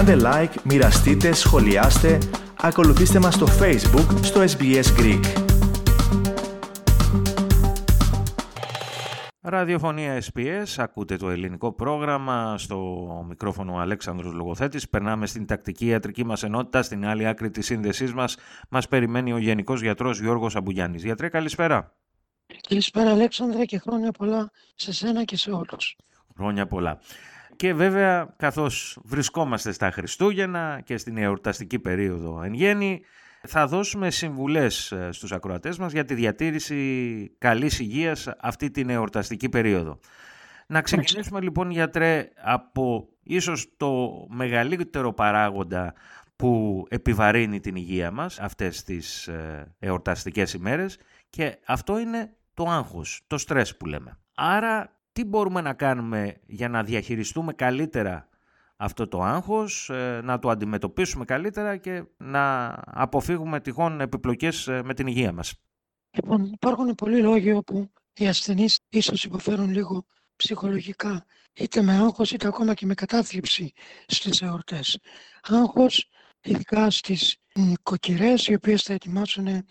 Κάντε like, μοιραστείτε, σχολιάστε, ακολουθήστε μας στο Facebook, στο SBS Greek. Ραδιοφωνία SPS, ακούτε το ελληνικό πρόγραμμα στο μικρόφωνο Αλέξανδρος Λογοθέτης. Περνάμε στην τακτική ιατρική μας ενότητα, στην άλλη άκρη της σύνδεσής μας. Μας περιμένει ο Γενικός Γιατρός Γιώργος Αμπουγιάννης. Γιατρέ, καλησπέρα. Καλησπέρα Αλέξανδρα και χρόνια πολλά σε σένα και σε όλους. Χρόνια πολλά. Και βέβαια καθώς βρισκόμαστε στα Χριστούγεννα και στην εορταστική περίοδο εν γέννη, θα δώσουμε συμβουλές ε, στους ακροατές μας για τη διατήρηση καλής υγείας αυτή την εορταστική περίοδο. Να ξεκινήσουμε λοιπόν γιατρέ από ίσως το μεγαλύτερο παράγοντα που επιβαρύνει την υγεία μας αυτές τις ε, εορταστικές ημέρες και αυτό είναι το άγχος, το στρες που λέμε. Άρα τι μπορούμε να κάνουμε για να διαχειριστούμε καλύτερα αυτό το άγχος, ε, να το αντιμετωπίσουμε καλύτερα και να αποφύγουμε τυχόν επιπλοκές ε, με την υγεία μας. Λοιπόν, υπάρχουν πολλοί λόγοι όπου οι ασθενείς ίσως υποφέρουν λίγο ψυχολογικά, είτε με άγχος είτε ακόμα και με κατάθλιψη στις εορτές. Άγχος ειδικά στις νοικοκυρές οι οποίες θα ετοιμάσουν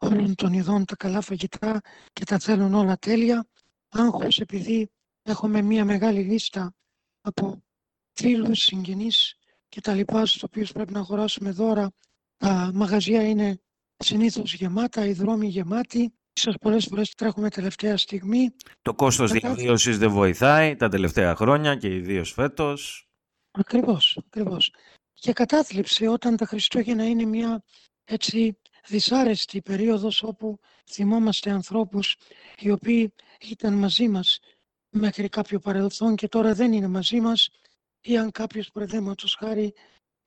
όλων των ειδών τα καλά φαγητά και τα θέλουν όλα τέλεια. Άγχος επειδή έχουμε μία μεγάλη λίστα από φίλους, συγγενείς και τα λοιπά στο οποίο πρέπει να αγοράσουμε δώρα. Τα μαγαζιά είναι συνήθως γεμάτα, οι δρόμοι γεμάτοι. Ίσως πολλές φορές τρέχουμε τελευταία στιγμή. Το κόστος Κατά... διαβίωσης δεν βοηθάει τα τελευταία χρόνια και ιδίως φέτος. Ακριβώς, ακριβώς. Και κατάθλιψη όταν τα Χριστούγεννα είναι μια έτσι δυσάρεστη περίοδος όπου θυμόμαστε ανθρώπους οι οποίοι ήταν μαζί μας μέχρι κάποιο παρελθόν και τώρα δεν είναι μαζί μας ή αν κάποιος παραδείγματος χάρη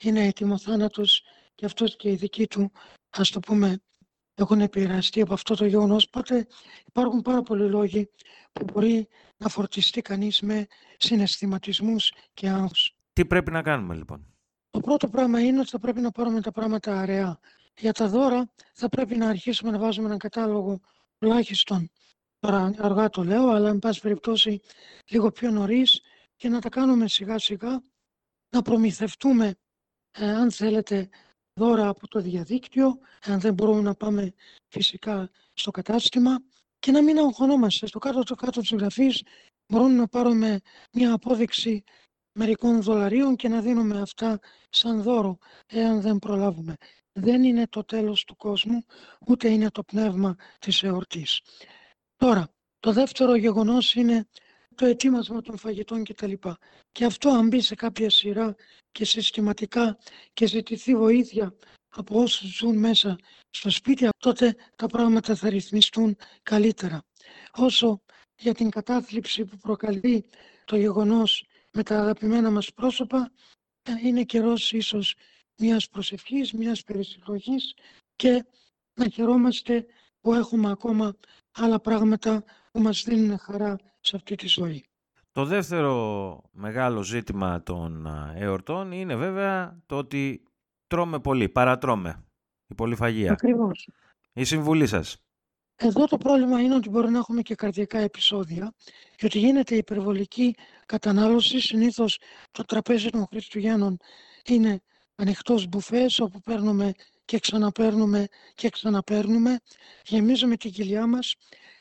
είναι έτοιμο θάνατος και αυτός και οι δικοί του, ας το πούμε, έχουν επηρεαστεί από αυτό το γεγονός. Οπότε υπάρχουν πάρα πολλοί λόγοι που μπορεί να φορτιστεί κανείς με συναισθηματισμούς και άγχος. Τι πρέπει να κάνουμε λοιπόν; Το πρώτο πράγμα είναι ότι θα πρέπει να πάρουμε τα πράγματα αραιά. Για τα δώρα θα πρέπει να αρχίσουμε να βάζουμε έναν κατάλογο τουλάχιστον τώρα αργά το λέω, αλλά εν πάση περιπτώσει λίγο πιο νωρίς και να τα κάνουμε σιγά σιγά, να προμηθευτούμε, ε, αν θέλετε, δώρα από το διαδίκτυο, αν δεν μπορούμε να πάμε φυσικά στο κατάστημα και να μην αγχωνόμαστε. Στο κάτω το κάτω της γραφής μπορούμε να πάρουμε μια απόδειξη μερικών δολαρίων και να δίνουμε αυτά σαν δώρο, εάν δεν προλάβουμε. Δεν είναι το τέλος του κόσμου, ούτε είναι το πνεύμα της εορτής. Τώρα, το δεύτερο γεγονός είναι το ετοίμασμα των φαγητών κτλ. Και αυτό αν μπει σε κάποια σειρά και συστηματικά και ζητηθεί βοήθεια από όσους ζουν μέσα στο σπίτι, τότε τα πράγματα θα ρυθμιστούν καλύτερα. Όσο για την κατάθλιψη που προκαλεί το γεγονός με τα αγαπημένα μας πρόσωπα, ε, είναι καιρός ίσως μιας προσευχής, μιας περισυλλογής και να χαιρόμαστε που έχουμε ακόμα άλλα πράγματα που μας δίνουν χαρά σε αυτή τη ζωή. Το δεύτερο μεγάλο ζήτημα των εορτών είναι βέβαια το ότι τρώμε πολύ, παρατρώμε, η πολυφαγία. Ακριβώς. Η συμβουλή σας. Εδώ το πρόβλημα είναι ότι μπορεί να έχουμε και καρδιακά επεισόδια και ότι γίνεται υπερβολική κατανάλωση. Συνήθως το τραπέζι των Χριστουγέννων είναι ανοιχτός μπουφές όπου παίρνουμε και ξαναπαίρνουμε και ξαναπαίρνουμε. Γεμίζουμε την κοιλιά μας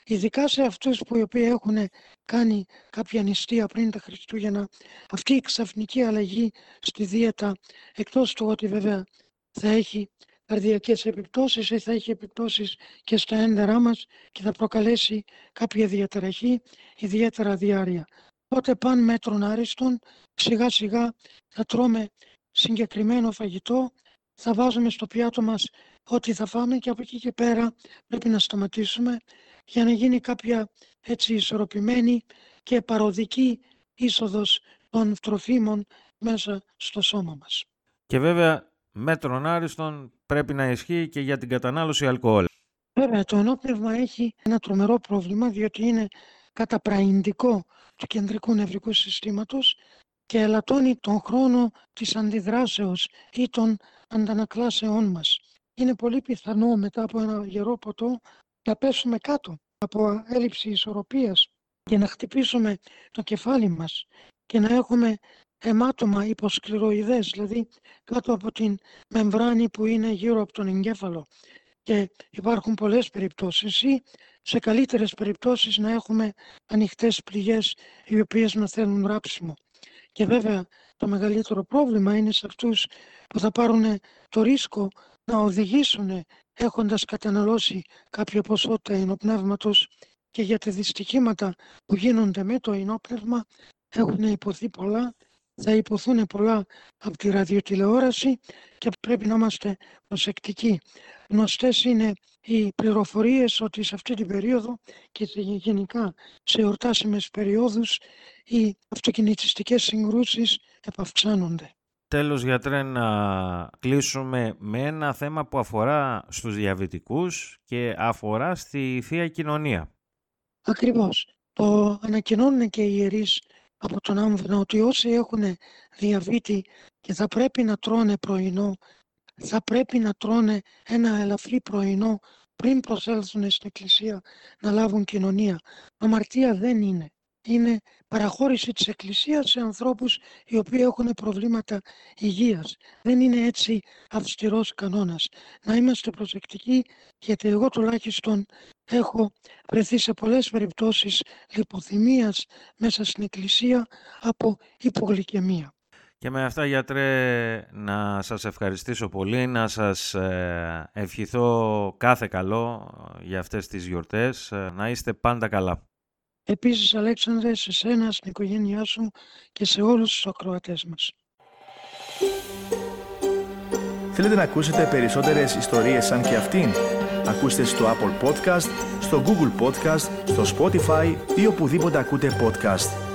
ειδικά σε αυτούς που οι οποίοι έχουν κάνει κάποια νηστεία πριν τα Χριστούγεννα, αυτή η ξαφνική αλλαγή στη δίαιτα, εκτός του ότι βέβαια θα έχει καρδιακές επιπτώσεις ή θα έχει επιπτώσεις και στα έντερά μας και θα προκαλέσει κάποια διαταραχή, ιδιαίτερα διάρκεια. Οπότε παν μέτρων άριστον, σιγά σιγά θα τρώμε συγκεκριμένο φαγητό, θα βάζουμε στο πιάτο μας ό,τι θα φάμε και από εκεί και πέρα πρέπει να σταματήσουμε για να γίνει κάποια έτσι ισορροπημένη και παροδική είσοδος των τροφίμων μέσα στο σώμα μας. Και βέβαια μέτρον άριστον πρέπει να ισχύει και για την κατανάλωση αλκοόλ. Βέβαια το ενόπνευμα έχει ένα τρομερό πρόβλημα διότι είναι καταπραϊντικό του κεντρικού νευρικού συστήματος και ελαττώνει τον χρόνο της αντιδράσεως ή των αντανακλάσεών μας. Είναι πολύ πιθανό μετά από ένα γερό ποτό να πέσουμε κάτω από έλλειψη ισορροπίας και να χτυπήσουμε το κεφάλι μας και να έχουμε αιμάτωμα υποσκληροειδές, δηλαδή κάτω από την μεμβράνη που είναι γύρω από τον εγκέφαλο. Και υπάρχουν πολλές περιπτώσεις ή σε καλύτερες περιπτώσεις να έχουμε ανοιχτές πληγές οι οποίες να θέλουν ράψιμο. Και βέβαια το μεγαλύτερο πρόβλημα είναι σε αυτούς που θα πάρουν το ρίσκο να οδηγήσουν έχοντας καταναλώσει κάποιο ποσότητα ενοπνεύματος και για τα δυστυχήματα που γίνονται με το ενόπνευμα έχουν υποθεί πολλά, θα υποθούν πολλά από τη ραδιοτηλεόραση και πρέπει να είμαστε προσεκτικοί. Γνωστές είναι οι πληροφορίες ότι σε αυτή την περίοδο και γενικά σε εορτάσιμες περιόδους οι αυτοκινητιστικές συγκρούσεις επαυξάνονται. Τέλος γιατρέ να κλείσουμε με ένα θέμα που αφορά στους διαβητικούς και αφορά στη Θεία Κοινωνία. Ακριβώς. Το ανακοινώνουν και οι ιερείς από τον άμβονα ότι όσοι έχουν διαβήτη και θα πρέπει να τρώνε πρωινό, θα πρέπει να τρώνε ένα ελαφρύ πρωινό πριν προσέλθουν στην εκκλησία να λάβουν κοινωνία. Αμαρτία δεν είναι είναι παραχώρηση της Εκκλησίας σε ανθρώπους οι οποίοι έχουν προβλήματα υγείας. Δεν είναι έτσι αυστηρός κανόνας. Να είμαστε προσεκτικοί γιατί εγώ τουλάχιστον έχω βρεθεί σε πολλές περιπτώσεις λιποθυμίας μέσα στην Εκκλησία από υπογλυκαιμία. Και με αυτά γιατρέ να σας ευχαριστήσω πολύ, να σας ε, ευχηθώ κάθε καλό για αυτές τις γιορτές, ε, να είστε πάντα καλά. Επίσης, Αλέξανδρε, σε σένα, στην οικογένειά σου και σε όλους τους ακροατές μας. Θέλετε να ακούσετε περισσότερες ιστορίες σαν και αυτήν; Ακούστε στο Apple Podcast, στο Google Podcast, στο Spotify ή οπουδήποτε ακούτε podcast.